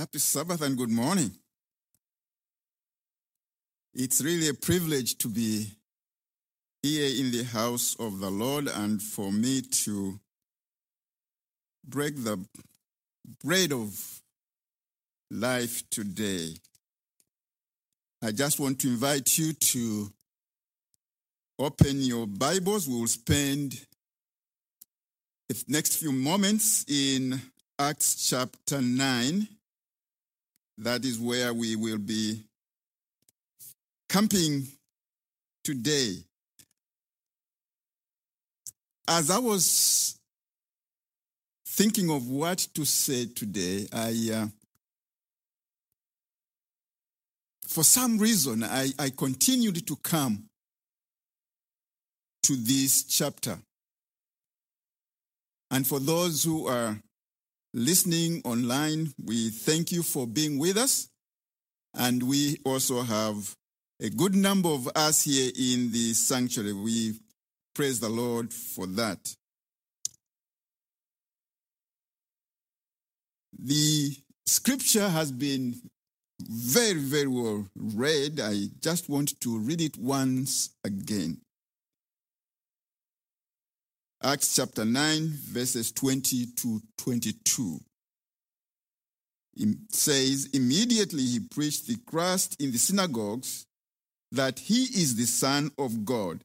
Happy Sabbath and good morning. It's really a privilege to be here in the house of the Lord and for me to break the bread of life today. I just want to invite you to open your Bibles. We will spend the next few moments in Acts chapter 9. That is where we will be camping today. As I was thinking of what to say today, I, uh, for some reason, I, I continued to come to this chapter. And for those who are listening online, we thank you for being with us. And we also have a good number of us here in the sanctuary. We praise the Lord for that. The scripture has been very, very well read. I just want to read it once again. Acts chapter 9, verses 20 to 22. It says, Immediately he preached the Christ in the synagogues that he is the Son of God.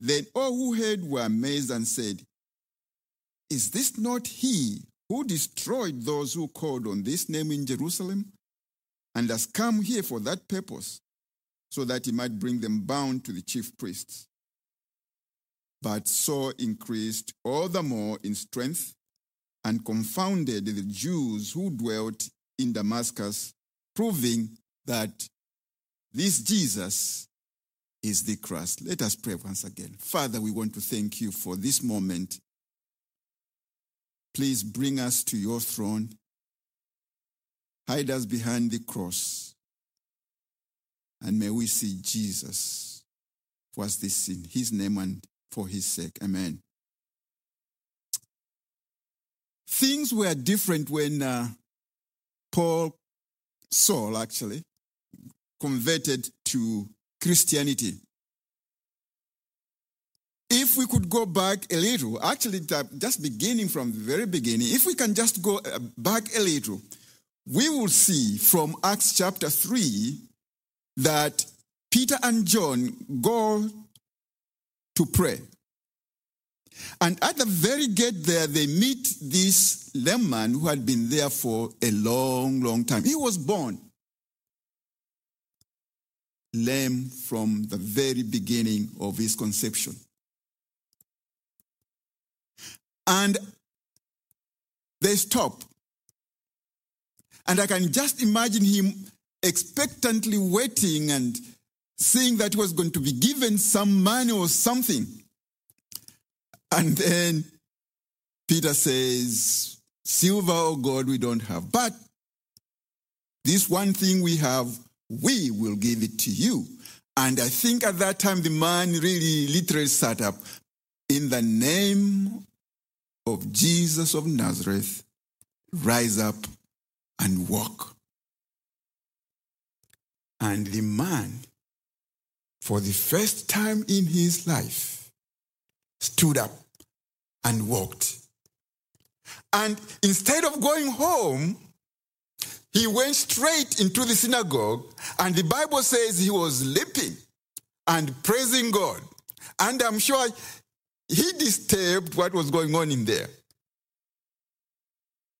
Then all who heard were amazed and said, Is this not he who destroyed those who called on this name in Jerusalem and has come here for that purpose, so that he might bring them bound to the chief priests? But Saul increased all the more in strength and confounded the Jews who dwelt in Damascus, proving that this Jesus is the Christ. Let us pray once again. Father, we want to thank you for this moment. Please bring us to your throne. Hide us behind the cross. And may we see Jesus was this in his name and for his sake. Amen. Things were different when uh, Paul, Saul actually, converted to Christianity. If we could go back a little, actually, just beginning from the very beginning, if we can just go back a little, we will see from Acts chapter 3 that Peter and John go to pray. And at the very gate there, they meet this lame man who had been there for a long, long time. He was born lame from the very beginning of his conception. And they stop. And I can just imagine him expectantly waiting and saying that he was going to be given some money or something. And then Peter says, Silver or gold we don't have, but this one thing we have, we will give it to you. And I think at that time the man really literally sat up in the name of Jesus of Nazareth, rise up and walk. And the man, for the first time in his life, stood up and walked. And instead of going home, he went straight into the synagogue, and the Bible says he was leaping and praising God. And I'm sure he disturbed what was going on in there.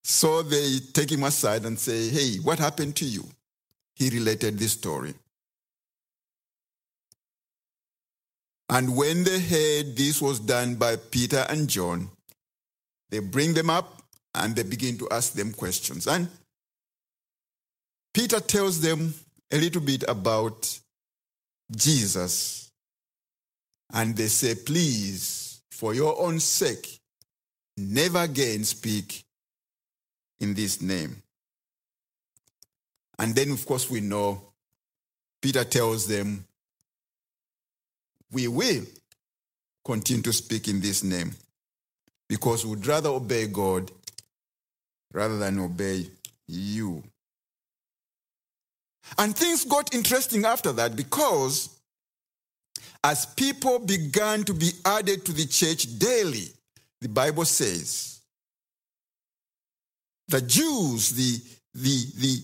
So they take him aside and say, Hey, what happened to you? He related this story. And when they heard this was done by Peter and John, they bring them up and they begin to ask them questions. And Peter tells them a little bit about Jesus. And they say, please, for your own sake, never again speak in this name. And then, of course, we know Peter tells them, we will continue to speak in this name because we'd rather obey God rather than obey you. And things got interesting after that because as people began to be added to the church daily, the Bible says, the Jews, the, the, the,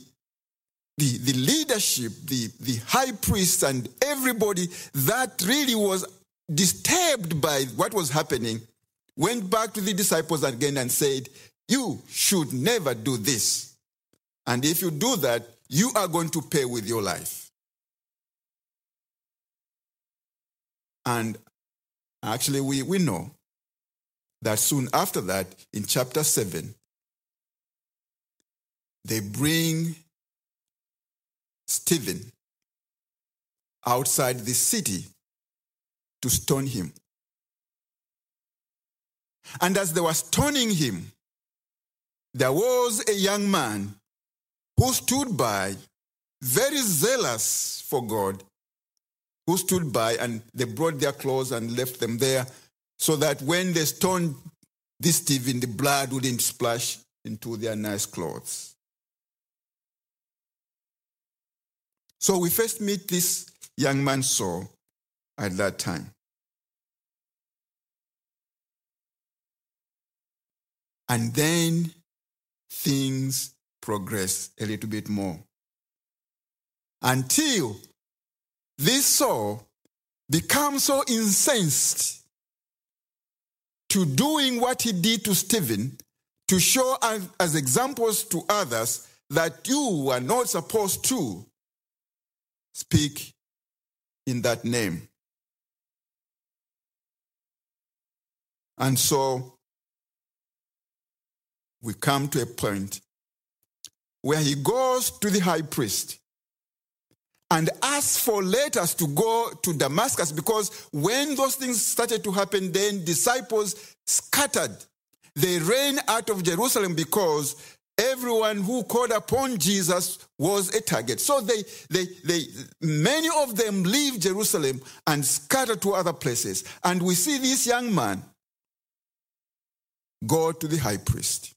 the, the leadership, the, the high priests, and everybody that really was disturbed by what was happening went back to the disciples again and said, You should never do this. And if you do that, you are going to pay with your life. And actually, we, we know that soon after that, in chapter 7, they bring Stephen outside the city to stone him. And as they were stoning him, there was a young man who stood by, very zealous for God, who stood by and they brought their clothes and left them there so that when they stoned this Stephen, the blood wouldn't splash into their nice clothes. So we first meet this young man Saul at that time. And then things progress a little bit more. Until this Saul becomes so incensed to doing what he did to Stephen to show as, as examples to others that you are not supposed to speak in that name. And so we come to a point where he goes to the high priest and asks for letters to go to Damascus because when those things started to happen, then disciples scattered. They ran out of Jerusalem because everyone who called upon Jesus was a target. So they, they, they, many of them leave Jerusalem and scatter to other places. And we see this young man go to the high priest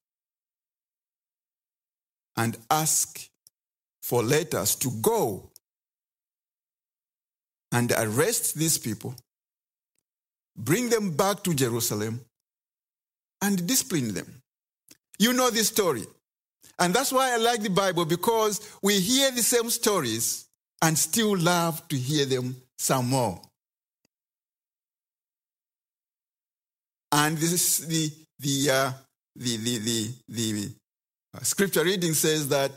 and ask for letters to go and arrest these people, bring them back to Jerusalem, and discipline them. You know this story. And that's why I like the Bible because we hear the same stories and still love to hear them some more. And this is the the uh, the the the, the uh, scripture reading says that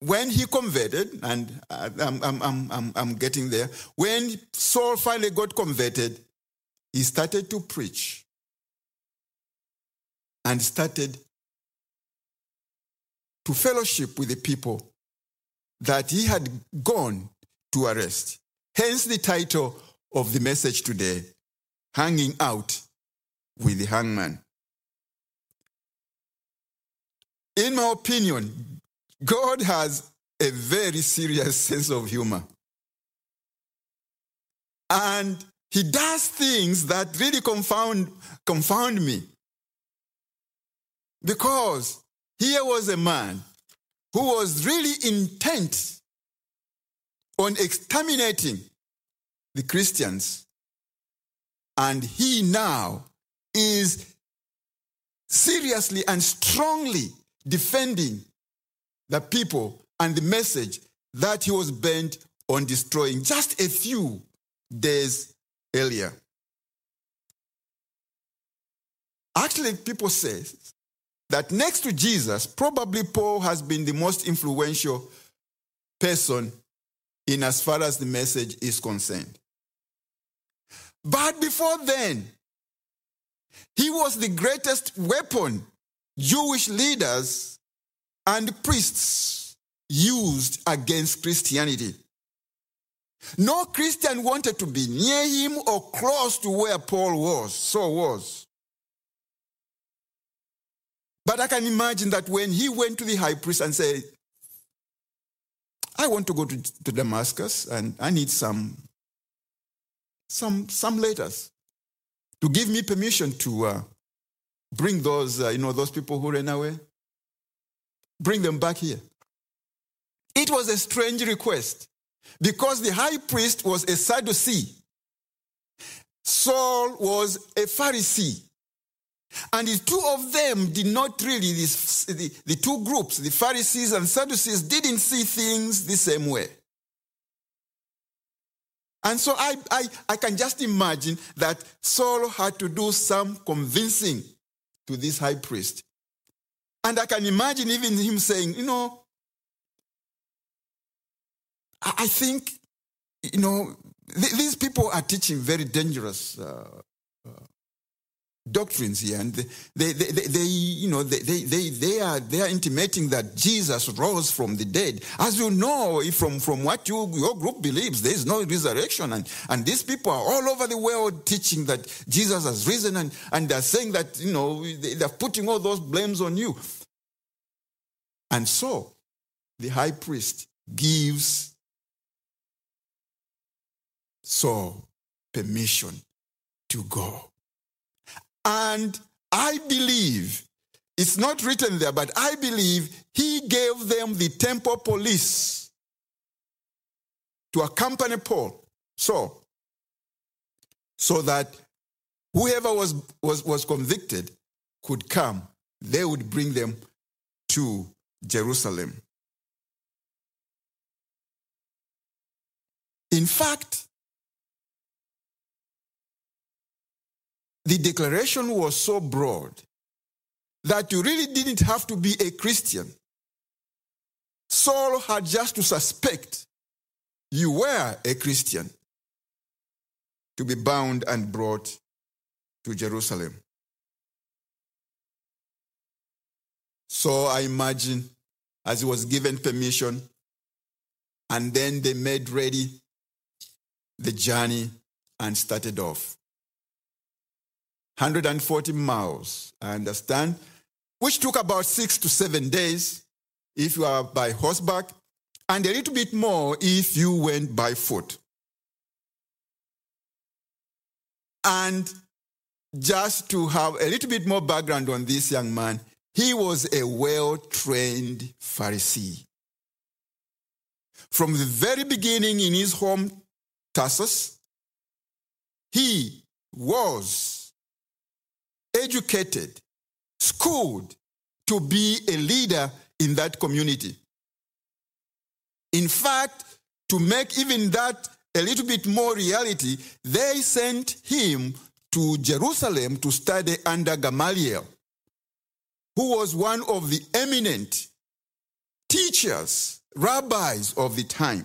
when he converted, and I'm, I'm, I'm, I'm getting there, when Saul finally got converted, he started to preach and started to fellowship with the people that he had gone to arrest. Hence the title of the message today Hanging Out with the Hangman. In my opinion, God has a very serious sense of humor. And he does things that really confound, confound me. Because here was a man who was really intent on exterminating the Christians. And he now is seriously and strongly defending the people and the message that he was bent on destroying just a few days earlier. Actually, people say that next to Jesus, probably Paul has been the most influential person in as far as the message is concerned. But before then, he was the greatest weapon Jewish leaders and priests used against Christianity. No Christian wanted to be near him or close to where Paul was, so was. But I can imagine that when he went to the high priest and said, I want to go to, to Damascus and I need some, some, some letters to give me permission to, uh, Bring those, uh, you know, those people who ran away. Bring them back here. It was a strange request because the high priest was a Sadducee. Saul was a Pharisee. And the two of them did not really, the, the two groups, the Pharisees and Sadducees, didn't see things the same way. And so I, I, I can just imagine that Saul had to do some convincing to this high priest. And I can imagine even him saying, you know, I think, you know, th- these people are teaching very dangerous uh, doctrines here, and they, they, they, they, you know, they, they, they, are, they are intimating that Jesus rose from the dead. As you know, from, from what you, your group believes, there is no resurrection, and, and these people are all over the world teaching that Jesus has risen, and, and they're saying that, you know, they're putting all those blames on you. And so, the high priest gives Saul permission to go. And I believe, it's not written there, but I believe he gave them the temple police to accompany Paul. So, so that whoever was, was, was convicted could come, they would bring them to Jerusalem. In fact, the declaration was so broad that you really didn't have to be a Christian. Saul had just to suspect you were a Christian to be bound and brought to Jerusalem. So I imagine as he was given permission, and then they made ready the journey and started off. 140 miles, I understand, which took about six to seven days if you are by horseback, and a little bit more if you went by foot. And just to have a little bit more background on this young man, he was a well trained Pharisee. From the very beginning in his home, Tarsus, he was educated, schooled to be a leader in that community. In fact, to make even that a little bit more reality, they sent him to Jerusalem to study under Gamaliel, who was one of the eminent teachers, rabbis of the time.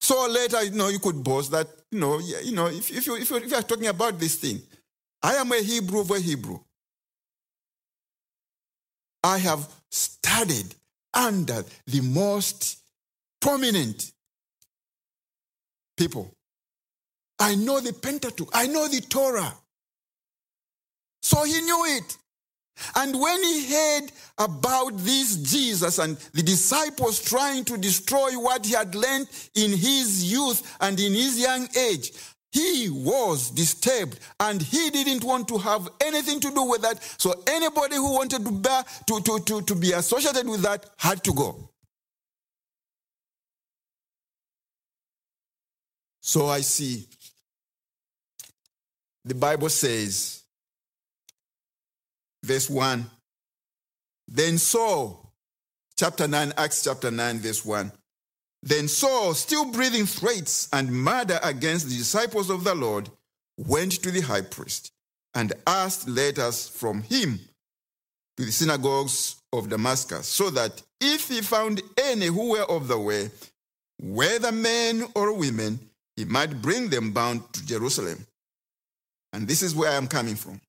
So later, you know, you could boast that, you know, you know, if, if, you, if, you, if you are talking about this thing, I am a Hebrew of a Hebrew. I have studied under the most prominent people. I know the Pentateuch, I know the Torah. So he knew it. And when he heard about this Jesus and the disciples trying to destroy what he had learned in his youth and in his young age, he was disturbed and he didn't want to have anything to do with that. So anybody who wanted to, bear, to, to, to, to be associated with that had to go. So I see the Bible says, verse 1, then Saul, chapter 9, Acts chapter 9, verse 1. Then Saul, still breathing threats and murder against the disciples of the Lord, went to the high priest and asked letters from him to the synagogues of Damascus, so that if he found any who were of the way, whether men or women, he might bring them bound to Jerusalem. And this is where I am coming from.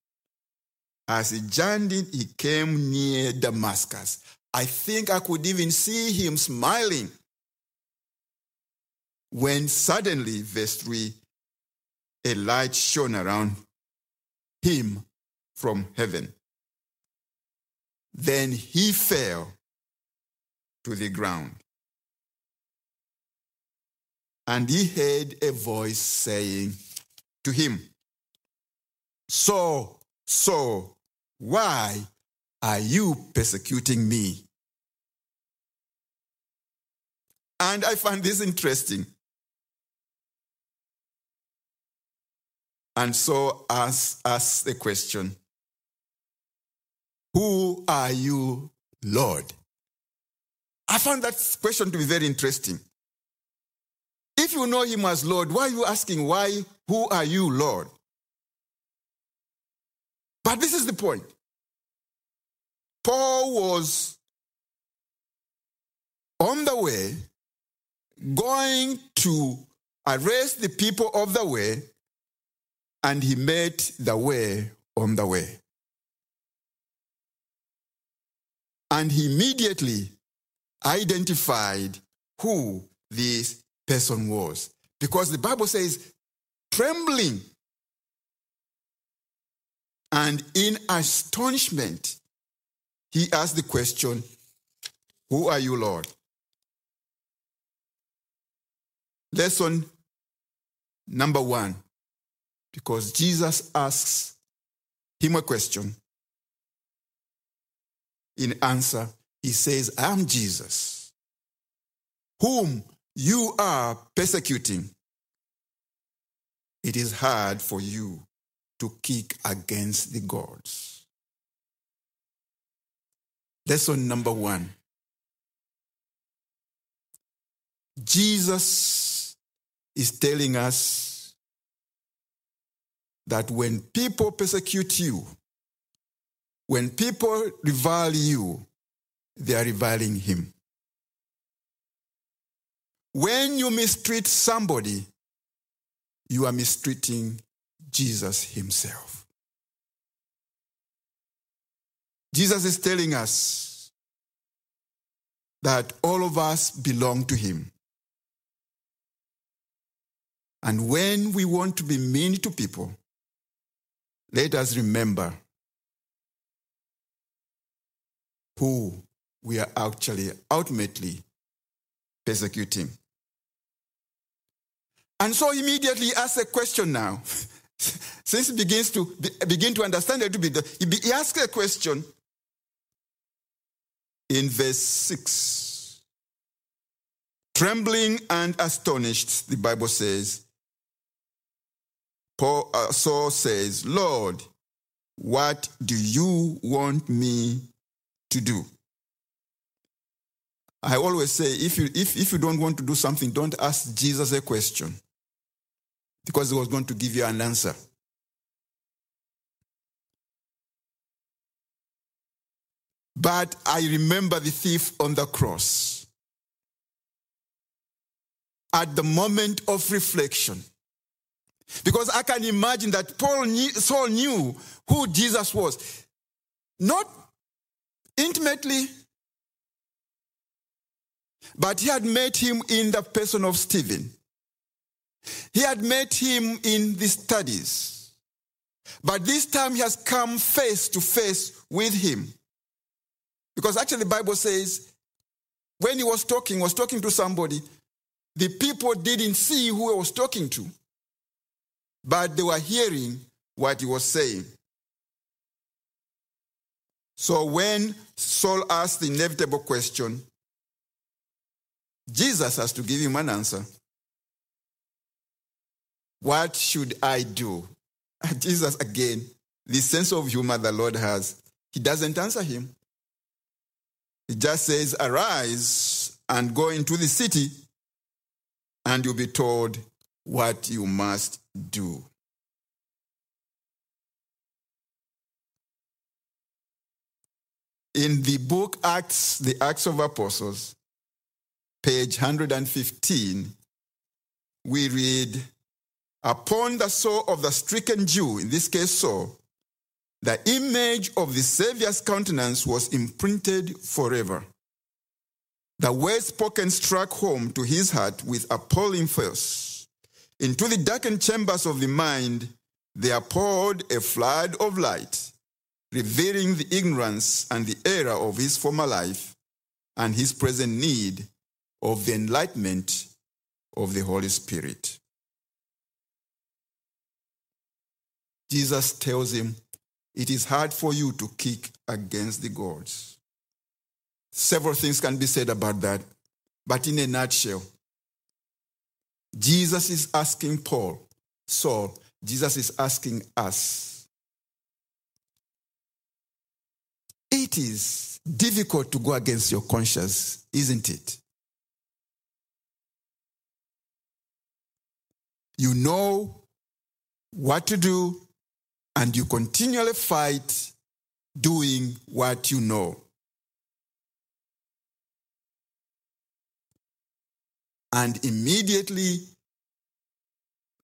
As he journeyed, he came near Damascus. I think I could even see him smiling when suddenly, verse 3, a light shone around him from heaven. Then he fell to the ground. And he heard a voice saying to him, So, so, why are you persecuting me? And I find this interesting. And so ask, ask the question Who are you, Lord? I found that question to be very interesting. If you know him as Lord, why are you asking, why, who are you, Lord? But this is the point. Paul was on the way, going to arrest the people of the way, and he met the way on the way. And he immediately identified who this person was. Because the Bible says, trembling and in astonishment, he asked the question, Who are you, Lord? Lesson number one, because Jesus asks him a question. In answer, he says, I am Jesus, whom you are persecuting. It is hard for you to kick against the goads. Lesson number one Jesus is telling us that when people persecute you, when people revile you, they are reviling him. When you mistreat somebody, you are mistreating Jesus himself. Jesus is telling us that all of us belong to him. And when we want to be mean to people, let us remember who we are actually ultimately persecuting. And so immediately ask a question now. Since he begins to be, begin to understand a little bit, he, be, he asks a question in verse 6. Trembling and astonished, the Bible says, Paul uh, Saul says, Lord, what do you want me to do? I always say, if you, if, if you don't want to do something, don't ask Jesus a question because he was going to give you an answer. But I remember the thief on the cross. At the moment of reflection, because I can imagine that Paul knew, Saul knew who Jesus was. Not intimately, but he had met him in the person of Stephen. He had met him in the studies. But this time he has come face to face with him. Because actually the Bible says when he was talking, was talking to somebody, the people didn't see who he was talking to but they were hearing what he was saying. So when Saul asked the inevitable question, Jesus has to give him an answer. What should I do? Jesus, again, the sense of humor the Lord has, he doesn't answer him. He just says, Arise and go into the city, and you'll be told what you must do. In the book Acts, the Acts of Apostles, page 115, we read, Upon the soul of the stricken Jew, in this case Saul, the image of the Savior's countenance was imprinted forever. The word spoken struck home to his heart with appalling force. Into the darkened chambers of the mind, there poured a flood of light, revealing the ignorance and the error of his former life and his present need of the enlightenment of the Holy Spirit. Jesus tells him, It is hard for you to kick against the goads. Several things can be said about that. But in a nutshell, Jesus is asking Paul, Saul, Jesus is asking us. It is difficult to go against your conscience, isn't it? You know what to do, and you continually fight doing what you know. And immediately,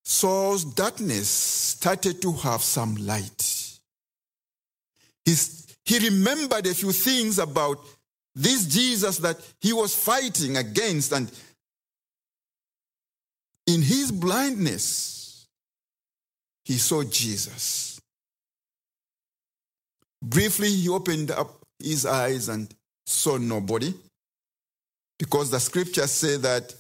Saul's darkness started to have some light. He's, he remembered a few things about this Jesus that he was fighting against, and in his blindness, he saw Jesus. Briefly, he opened up his eyes and saw nobody because the scriptures say that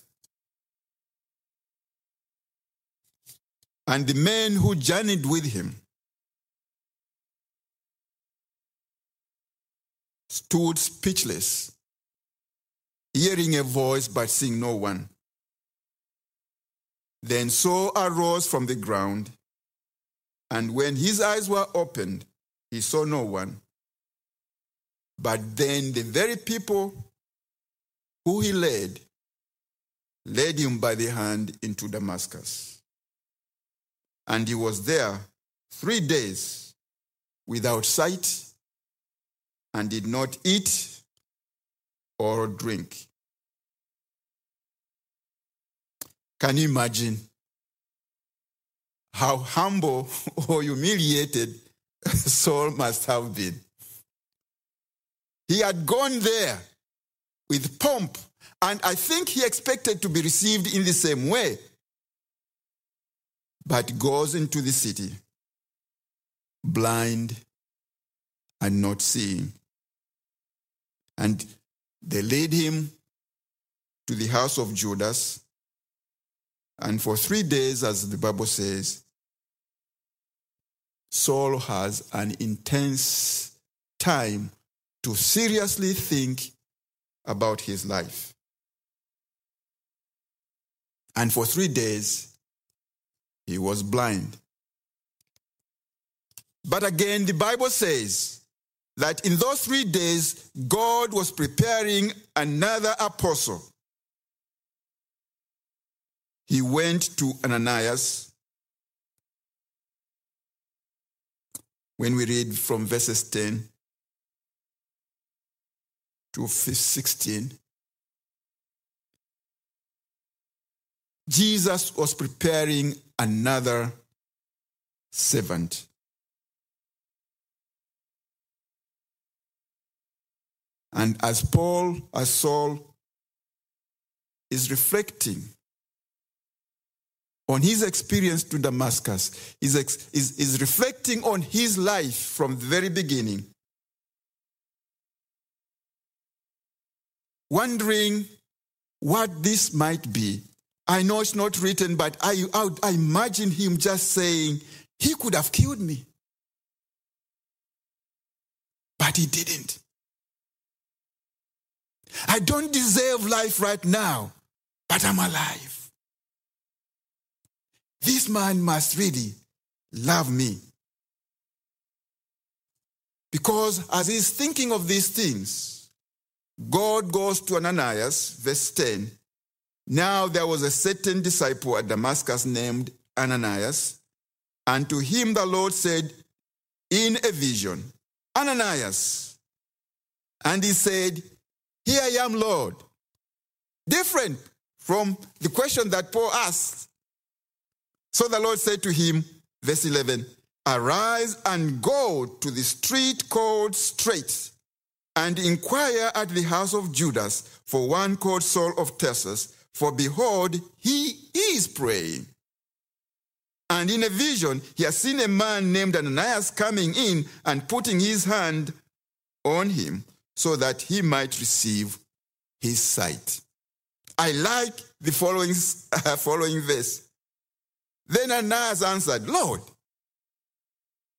and the men who journeyed with him stood speechless, hearing a voice but seeing no one. Then Saul arose from the ground, and when his eyes were opened, he saw no one. But then the very people who he led led him by the hand into Damascus. And he was there three days without sight and did not eat or drink. Can you imagine how humble or humiliated Saul must have been? He had gone there with pomp, and I think he expected to be received in the same way but goes into the city blind and not seeing. And they led him to the house of Judas. And for three days, as the Bible says, Saul has an intense time to seriously think about his life. And for three days, he was blind. But again, the Bible says that in those three days, God was preparing another apostle. He went to Ananias. When we read from verses 10 to 16, Jesus was preparing another servant. And as Paul, as Saul is reflecting on his experience to Damascus, is, is, is reflecting on his life from the very beginning, wondering what this might be I know it's not written, but I, I, I imagine him just saying, He could have killed me. But he didn't. I don't deserve life right now, but I'm alive. This man must really love me. Because as he's thinking of these things, God goes to Ananias, verse 10, now there was a certain disciple at Damascus named Ananias, and to him the Lord said in a vision, Ananias. And he said, Here I am, Lord. Different from the question that Paul asked. So the Lord said to him, verse 11, Arise and go to the street called Straight, and inquire at the house of Judas for one called Saul of Tarsus for behold, he is praying. And in a vision, he has seen a man named Ananias coming in and putting his hand on him so that he might receive his sight. I like the following, uh, following verse. Then Ananias answered, Lord,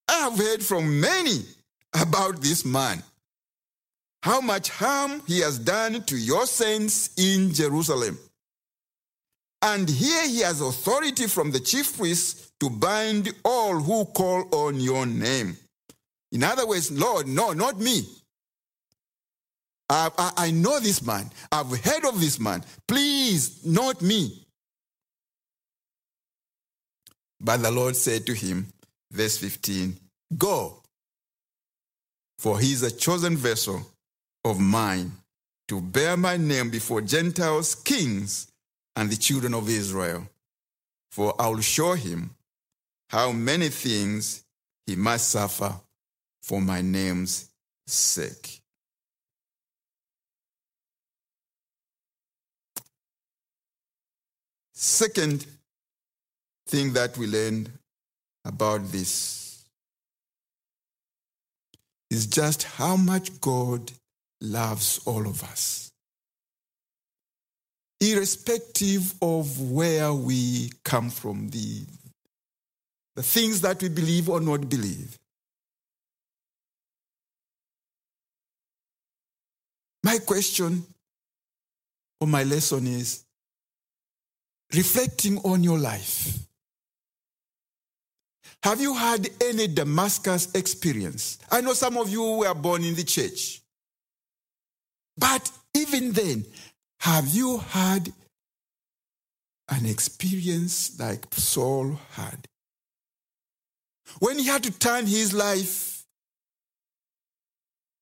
I have heard from many about this man, how much harm he has done to your saints in Jerusalem. And here he has authority from the chief priests to bind all who call on your name. In other words, Lord, no, not me. I, I, I know this man. I've heard of this man. Please, not me. But the Lord said to him, verse 15, Go, for he is a chosen vessel of mine to bear my name before Gentiles, kings, and the children of Israel. For I will show him how many things he must suffer for my name's sake. Second thing that we learned about this is just how much God loves all of us. Irrespective of where we come from, the, the things that we believe or not believe. My question or my lesson is reflecting on your life. Have you had any Damascus experience? I know some of you were born in the church. But even then, have you had an experience like Saul had? When he had to turn his life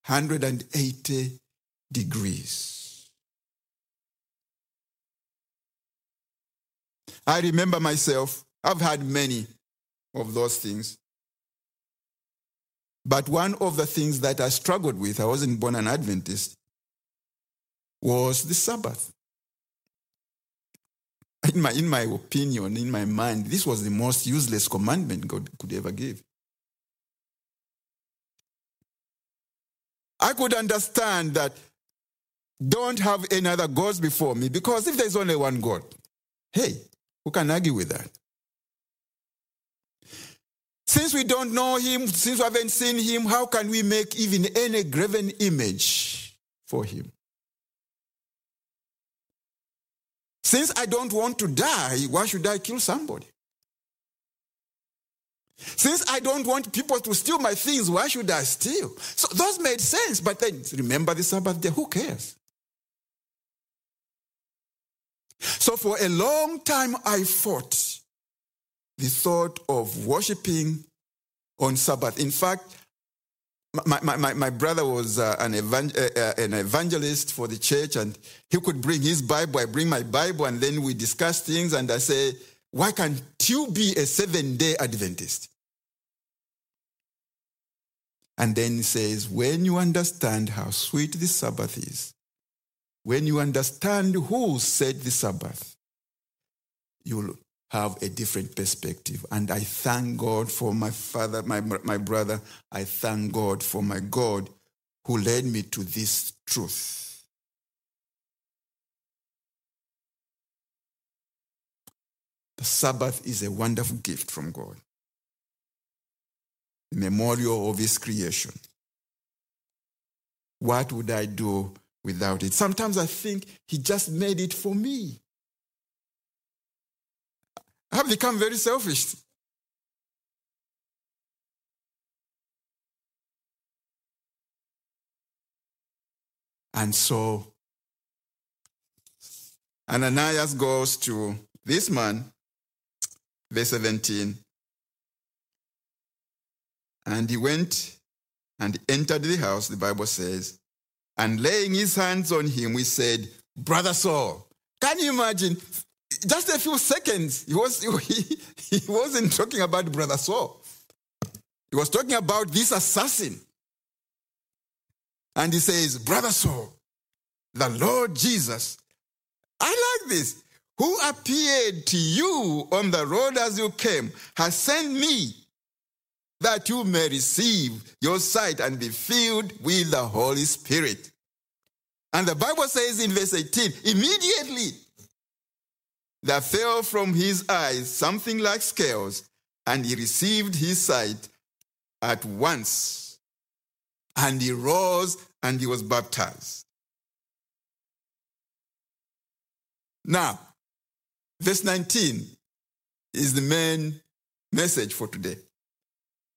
180 degrees. I remember myself, I've had many of those things. But one of the things that I struggled with, I wasn't born an Adventist, was the Sabbath. In my, in my opinion, in my mind, this was the most useless commandment God could ever give. I could understand that don't have any other gods before me because if there's only one God, hey, who can argue with that? Since we don't know him, since we haven't seen him, how can we make even any graven image for him? Since I don't want to die, why should I kill somebody? Since I don't want people to steal my things, why should I steal? So those made sense, but then remember the Sabbath day, who cares? So for a long time, I fought the thought of worshiping on Sabbath. In fact, my, my, my brother was uh, an, evangel- uh, uh, an evangelist for the church, and he could bring his Bible. I bring my Bible, and then we discuss things. And I say, Why can't you be a seven day Adventist? And then he says, When you understand how sweet the Sabbath is, when you understand who said the Sabbath, you'll have a different perspective. And I thank God for my father, my, my brother. I thank God for my God who led me to this truth. The Sabbath is a wonderful gift from God, a memorial of His creation. What would I do without it? Sometimes I think He just made it for me. Have become very selfish. And so Ananias goes to this man, verse 17, and he went and entered the house, the Bible says, and laying his hands on him, he said, Brother Saul, can you imagine? Just a few seconds, he, was, he, he wasn't talking about Brother Saul. He was talking about this assassin. And he says, Brother Saul, the Lord Jesus, I like this, who appeared to you on the road as you came, has sent me that you may receive your sight and be filled with the Holy Spirit. And the Bible says in verse 18, immediately there fell from his eyes something like scales, and he received his sight at once. And he rose and he was baptized. Now, verse 19 is the main message for today.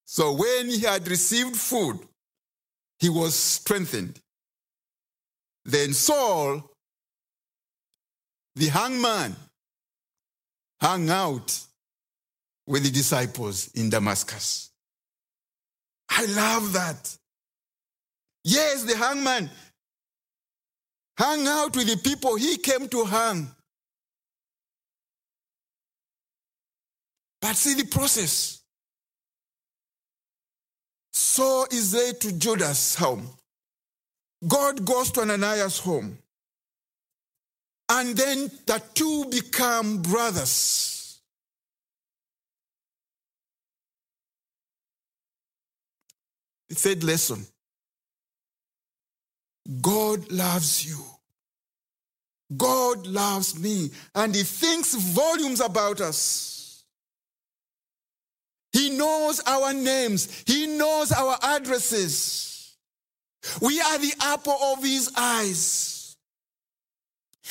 So when he had received food, he was strengthened. Then Saul, the hangman, hung out with the disciples in Damascus. I love that. Yes, the hangman hung out with the people he came to hang. But see the process. Saul is there to Judas' home. God goes to Ananias' home. And then the two become brothers. The third lesson God loves you. God loves me. And He thinks volumes about us. He knows our names, He knows our addresses. We are the apple of His eyes.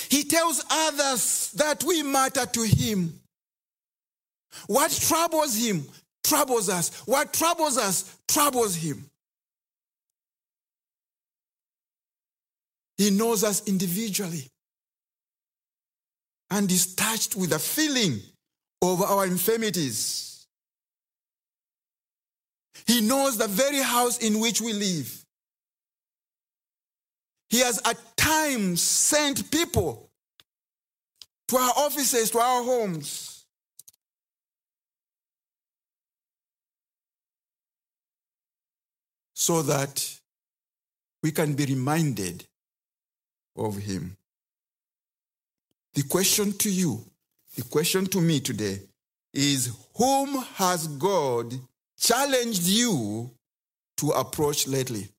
He tells others that we matter to Him. What troubles Him troubles us. What troubles us troubles Him. He knows us individually and is touched with a feeling of our infirmities. He knows the very house in which we live. He has at times sent people to our offices, to our homes. So that we can be reminded of Him. The question to you, the question to me today is Whom has God challenged you to approach lately?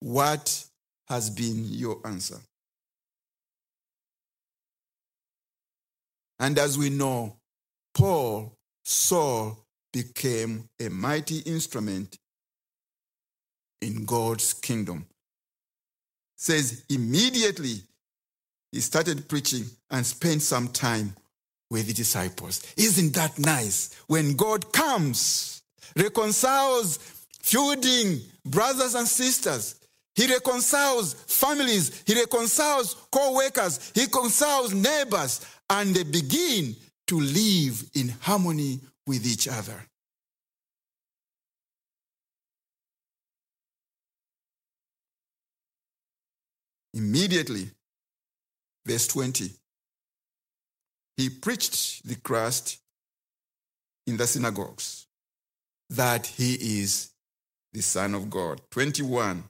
What has been your answer? And as we know, Paul, Saul became a mighty instrument in God's kingdom. Says immediately he started preaching and spent some time with the disciples. Isn't that nice? When God comes, reconciles feuding brothers and sisters, he reconciles families, he reconciles co workers, he reconciles neighbors, and they begin to live in harmony with each other. Immediately, verse 20, he preached the Christ in the synagogues that he is the Son of God. 21.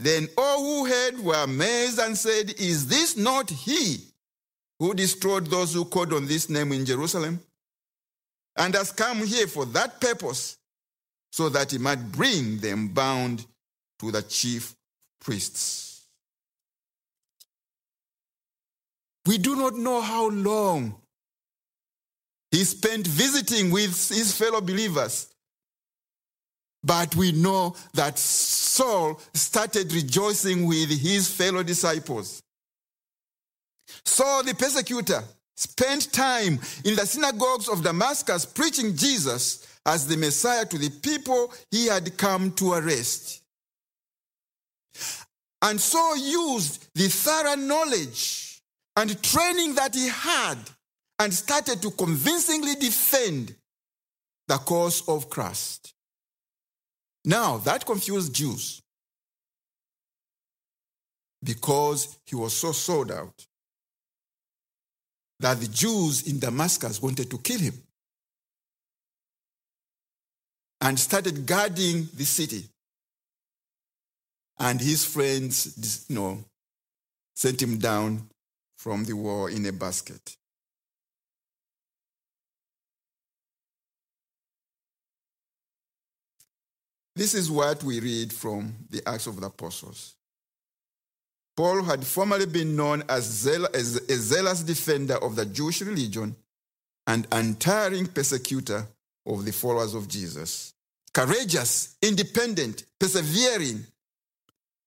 Then all who heard were amazed and said, Is this not he who destroyed those who called on this name in Jerusalem? And has come here for that purpose, so that he might bring them bound to the chief priests. We do not know how long he spent visiting with his fellow believers. But we know that Saul started rejoicing with his fellow disciples. Saul, the persecutor, spent time in the synagogues of Damascus preaching Jesus as the Messiah to the people he had come to arrest. And so used the thorough knowledge and training that he had and started to convincingly defend the cause of Christ. Now, that confused Jews because he was so sold out that the Jews in Damascus wanted to kill him and started guarding the city. And his friends, you know, sent him down from the wall in a basket. This is what we read from the Acts of the Apostles. Paul had formerly been known as, a zealous defender of the Jewish religion and untiring persecutor of the followers of Jesus. courageous, independent, persevering.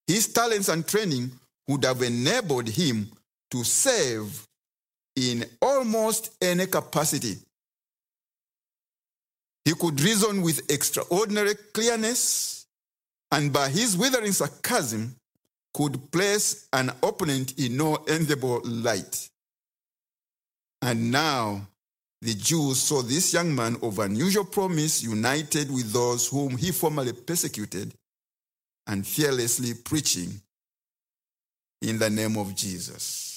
His talents and training would have enabled him to serve in almost any capacity. He could reason with extraordinary clearness, and by his withering sarcasm, could place an opponent in no enviable light. And now the Jews saw this young man of unusual promise united with those whom he formerly persecuted and fearlessly preaching in the name of Jesus.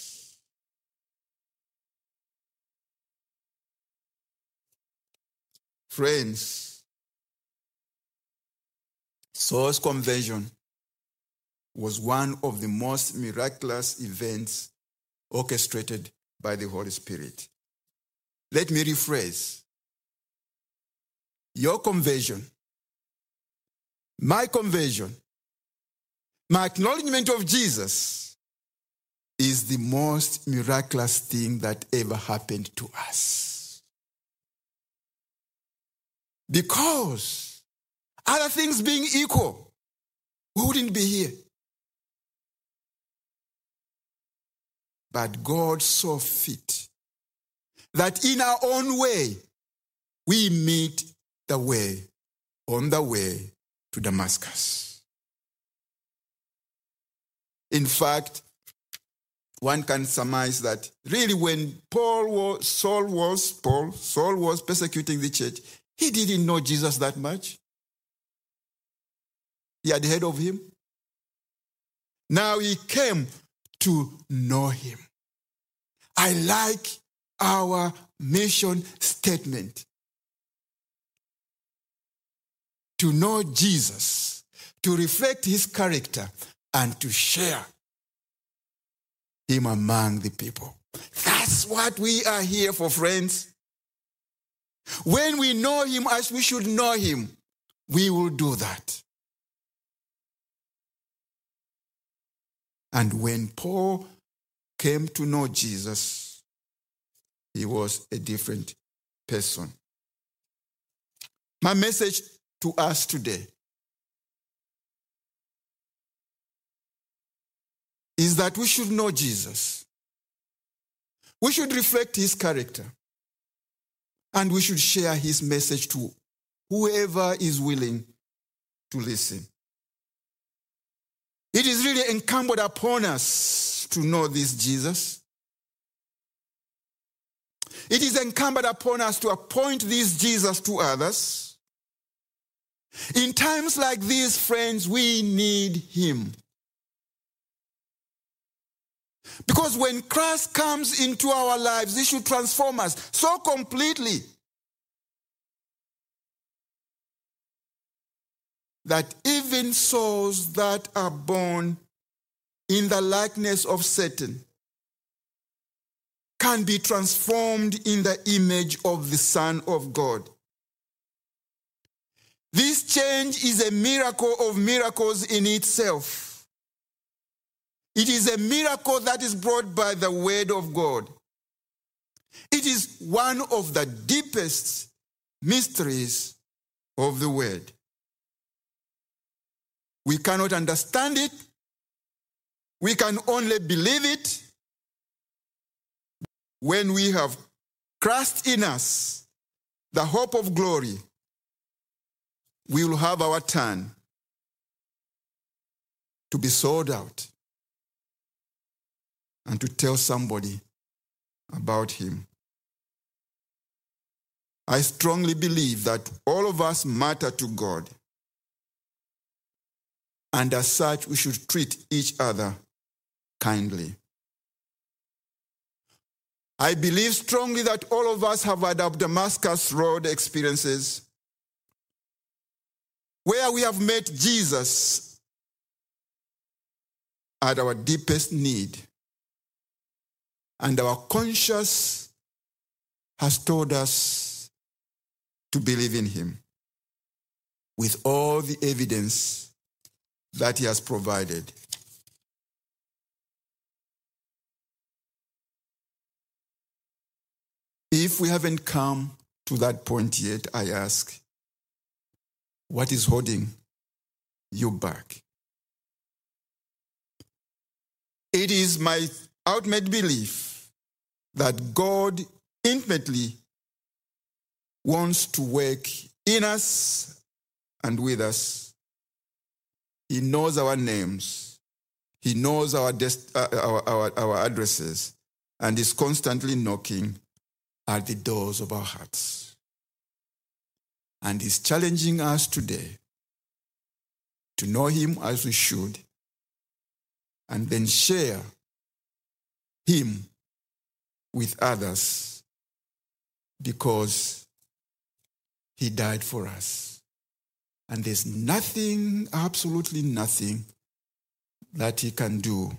Friends, Saul's conversion was one of the most miraculous events orchestrated by the Holy Spirit. Let me rephrase. Your conversion, my conversion, my acknowledgement of Jesus is the most miraculous thing that ever happened to us. Because other things being equal, we wouldn't be here. But God saw fit that in our own way, we meet the way on the way to Damascus. In fact, one can surmise that really when Paul was, Saul was, Paul, Saul was persecuting the church, he didn't know Jesus that much. He had heard of him. Now he came to know him. I like our mission statement. To know Jesus, to reflect his character, and to share him among the people. That's what we are here for, friends. When we know him as we should know him, we will do that. And when Paul came to know Jesus, he was a different person. My message to us today is that we should know Jesus. We should reflect his character. And we should share his message to whoever is willing to listen. It is really incumbent upon us to know this Jesus. It is incumbent upon us to appoint this Jesus to others. In times like these, friends, we need him. Because when Christ comes into our lives, he should transform us so completely that even souls that are born in the likeness of Satan can be transformed in the image of the Son of God. This change is a miracle of miracles in itself. It is a miracle that is brought by the Word of God. It is one of the deepest mysteries of the Word. We cannot understand it. We can only believe it when we have Christ in us, the hope of glory. We will have our turn to be sold out and to tell somebody about him. I strongly believe that all of us matter to God. And as such, we should treat each other kindly. I believe strongly that all of us have had Damascus Road experiences where we have met Jesus at our deepest need and our conscience has told us to believe in him with all the evidence that he has provided. If we haven't come to that point yet, I ask, What is holding you back? It is my ultimate belief that God intimately wants to work in us and with us. He knows our names. He knows our, dest- uh, our, our, our addresses and is constantly knocking at the doors of our hearts. And is challenging us today to know Him as we should and then share Him with others because He died for us. And there's nothing, absolutely nothing, that He can do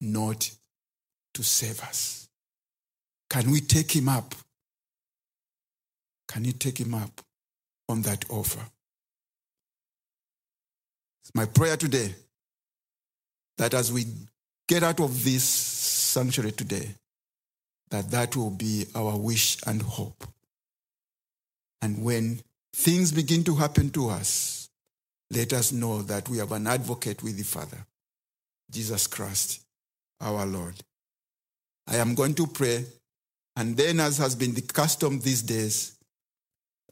not to save us. Can we take Him up? Can you take Him up on that offer? It's my prayer today that as we get out of this sanctuary today, that that will be our wish and hope. And when things begin to happen to us, let us know that we have an advocate with the Father, Jesus Christ, our Lord. I am going to pray, and then, as has been the custom these days,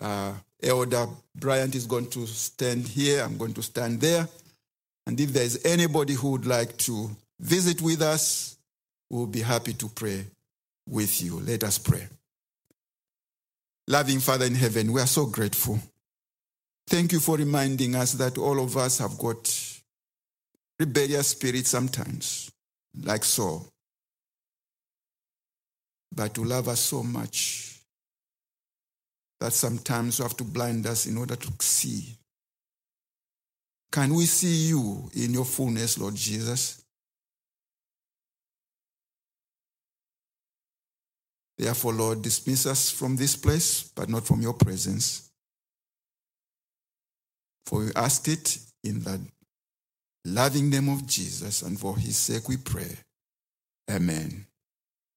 uh, Elder Bryant is going to stand here, I'm going to stand there. And if there's anybody who would like to visit with us, we'll be happy to pray with you. Let us pray. Loving Father in heaven, we are so grateful. Thank you for reminding us that all of us have got rebellious spirits sometimes, like Saul. But you love us so much that sometimes you have to blind us in order to see. Can we see you in your fullness, Lord Jesus? Therefore, Lord, dismiss us from this place, but not from your presence. For we ask it in the loving name of Jesus, and for his sake we pray. Amen.